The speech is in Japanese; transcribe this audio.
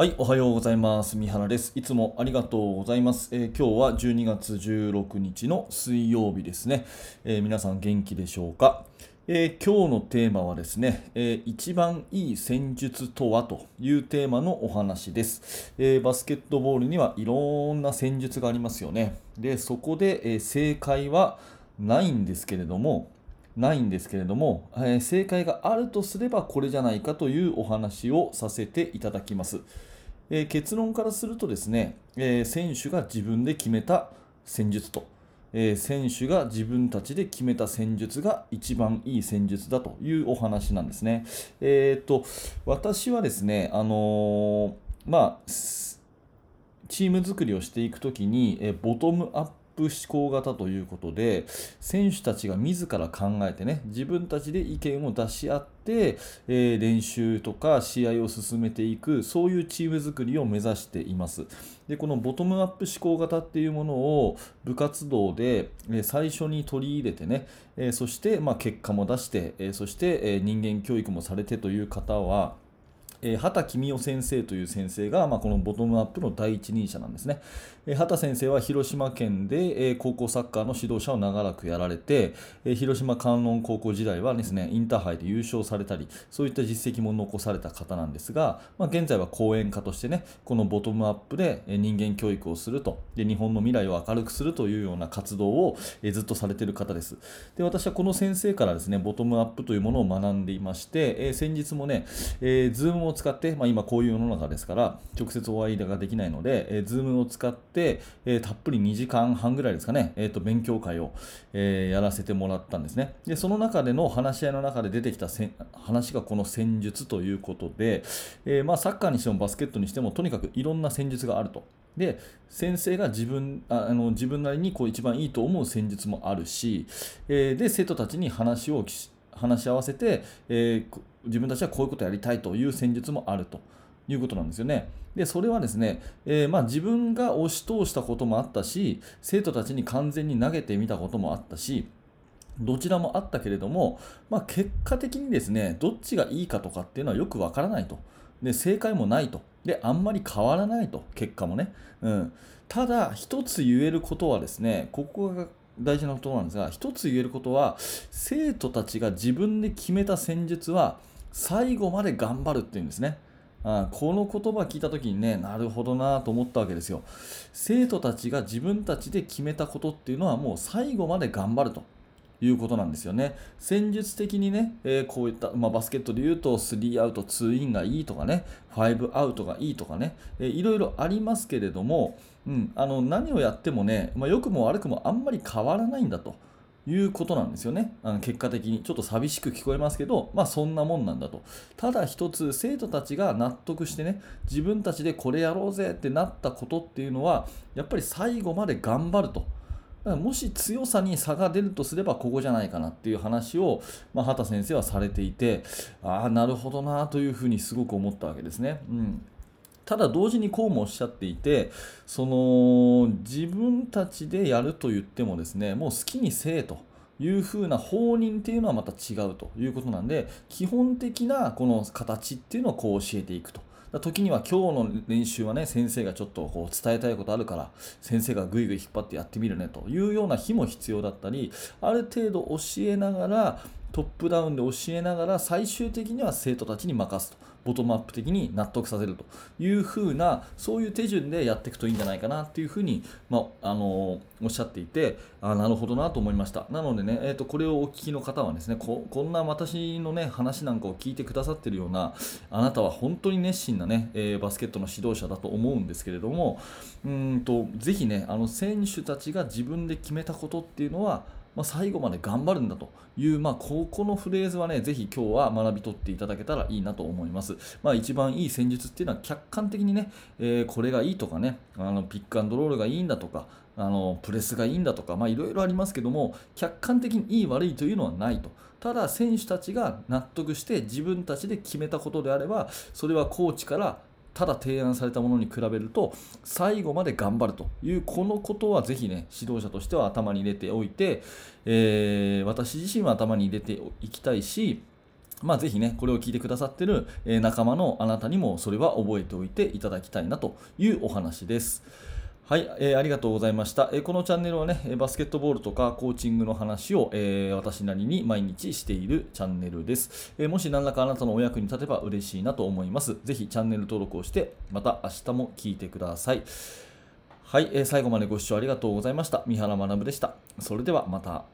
はい、おはようございます。三原です。いつもありがとうございます。えー今日は12月16日の水曜日ですね。えー皆さん元気でしょうか、えー今日のテーマはですね、えー一番いい戦術とはというテーマのお話です、えバスケットボールにはいろんな戦術がありますよね。で、そこで、え正解はないんですけれども、ないんですけれども、えー正解があるとすればこれじゃないかというお話をさせていただきます。えー結論からするとですね、えー選手が自分で決めた戦術と、えー選手が自分たちで決めた戦術が一番いい戦術だというお話なんですね。えー、と私はですね、あのーまあ、チーム作りをしていくときに、えーボトムアップ思考型ということで選手たちが自ら考えてね自分たちで意見を出し合って、えー練習とか試合を進めていくそういうチーム作りを目指しています。でこのボトムアップ思考型っていうものを部活動で、え最初に取り入れてね、えそして、ま、結果も出して、えそして、え人間教育もされてという方はえー畑公夫先生という先生が、まあ、このボトムアップの第一人者なんですね。えー畑先生は広島県で、えー高校サッカーの指導者を長らくやられて、えー広島観音高校時代はですね、インターハイで優勝されたり、そういった実績も残された方なんですが、まあ、現在は講演家としてね、このボトムアップで人間教育をするとで、日本の未来を明るくするというような活動を、えずっとされている方です。で、私はこの先生からですね、ボトムアップというものを学んでいまして、え先日もね、えー、Zoom をを使って、まあ、今こういう世の中ですから、直接お会いができないので、えー、Zoom を使って、えーたっぷり2時間半ぐらいですかね、えーと勉強会を、えーやらせてもらったんですね。で、その中での話し合いの中で出てきたせん話がこの戦術ということで、えーまあ、サッカーにしてもバスケットにしても、とにかくいろんな戦術があると。で先生が自分あの自分なりにこう一番いいと思う戦術もあるし、えーで生徒たちに話をし話し合わせて、えー自分たちはこういうことをやりたいという戦術もあると。いうことなんですよね。でそれはですね、えーまあ、自分が押し通したこともあったし生徒たちに完全に投げてみたこともあったしどちらもあったけれども、まあ、結果的にですねどっちがいいかとかっていうのはよくわからないと。で正解もないと。であんまり変わらないと結果もね、うん、ただ一つ言えることはですねここが大事なことなんですが一つ言えることは生徒たちが自分で決めた戦術は最後まで頑張るっていうんですね。あこの言葉聞いた時にねなるほどなと思ったわけですよ。生徒たちが自分たちで決めたことっていうのはもう最後まで頑張ると。いうことなんですよね。戦術的にね、えーこういった、まあ、バスケットで言うと3アウト2インがいいとかね、5アウトがいいとかね、えーいろいろありますけれども、うん、あの何をやってもね、まあ、良くも悪くもあんまり変わらないんだと。いうことなんですよねあの結果的にちょっと寂しく聞こえますけど、まあ、そんなもんなんだとただ一つ生徒たちが納得してね自分たちでこれやろうぜってなったことっていうのはやっぱり最後まで頑張るともし強さに差が出るとすればここじゃないかなっていう話を、まあ、畑先生はされていてああなるほどなというふうにすごく思ったわけですね。うんただ同時にこうもおっしゃっていてその自分たちでやると言ってもですねもう好きにせえというふうな放任っていうのはまた違うということなんで基本的なこの形っていうのをこう教えていくと。だ時には今日の練習はね先生がちょっとこう伝えたいことあるから先生がぐいぐい引っ張ってやってみるねというような日も必要だったりある程度教えながらトップダウンで教えながら最終的には生徒たちに任すと。ボトムアップ的に納得させるというふうなそういう手順でやっていくといいんじゃないかなっていうふうに、まあ、あのおっしゃっていてあなるほどなと思いました。なのでね、えー、とこれをお聞きの方はですねここんな私のね話なんかを聞いてくださってるようなあなたは本当に熱心なね、えーバスケットの指導者だと思うんですけれどもうんとぜひねあの選手たちが自分で決めたことっていうのはまあ、最後まで頑張るんだという、まあ、ここのフレーズはね、ぜひ今日は学び取っていただけたらいいなと思います。まあ、一番いい戦術っていうのは客観的にね、えーこれがいいとかね、あのピックアンドロールがいいんだとか、あのプレスがいいんだとか、まあ、いろいろありますけども、客観的にいい悪いというのはないと。ただ、選手たちが納得して自分たちで決めたことであれば、それはコーチからただ提案されたものに比べると最後まで頑張るというこのことはぜひね指導者としては頭に入れておいて、えー私自身は頭に入れていきたいしまあ、ぜひね、これを聞いてくださってる仲間のあなたにもそれは覚えておいていただきたいなというお話です。はい、えーありがとうございました、えーこのチャンネルはね、バスケットボールとかコーチングの話を、えー私なりに毎日しているチャンネルです、えーもし何らかあなたのお役に立てば嬉しいなと思います。ぜひチャンネル登録をして、また明日も聞いてください。はい、えー最後までご視聴ありがとうございました。三原学でした。それではまた。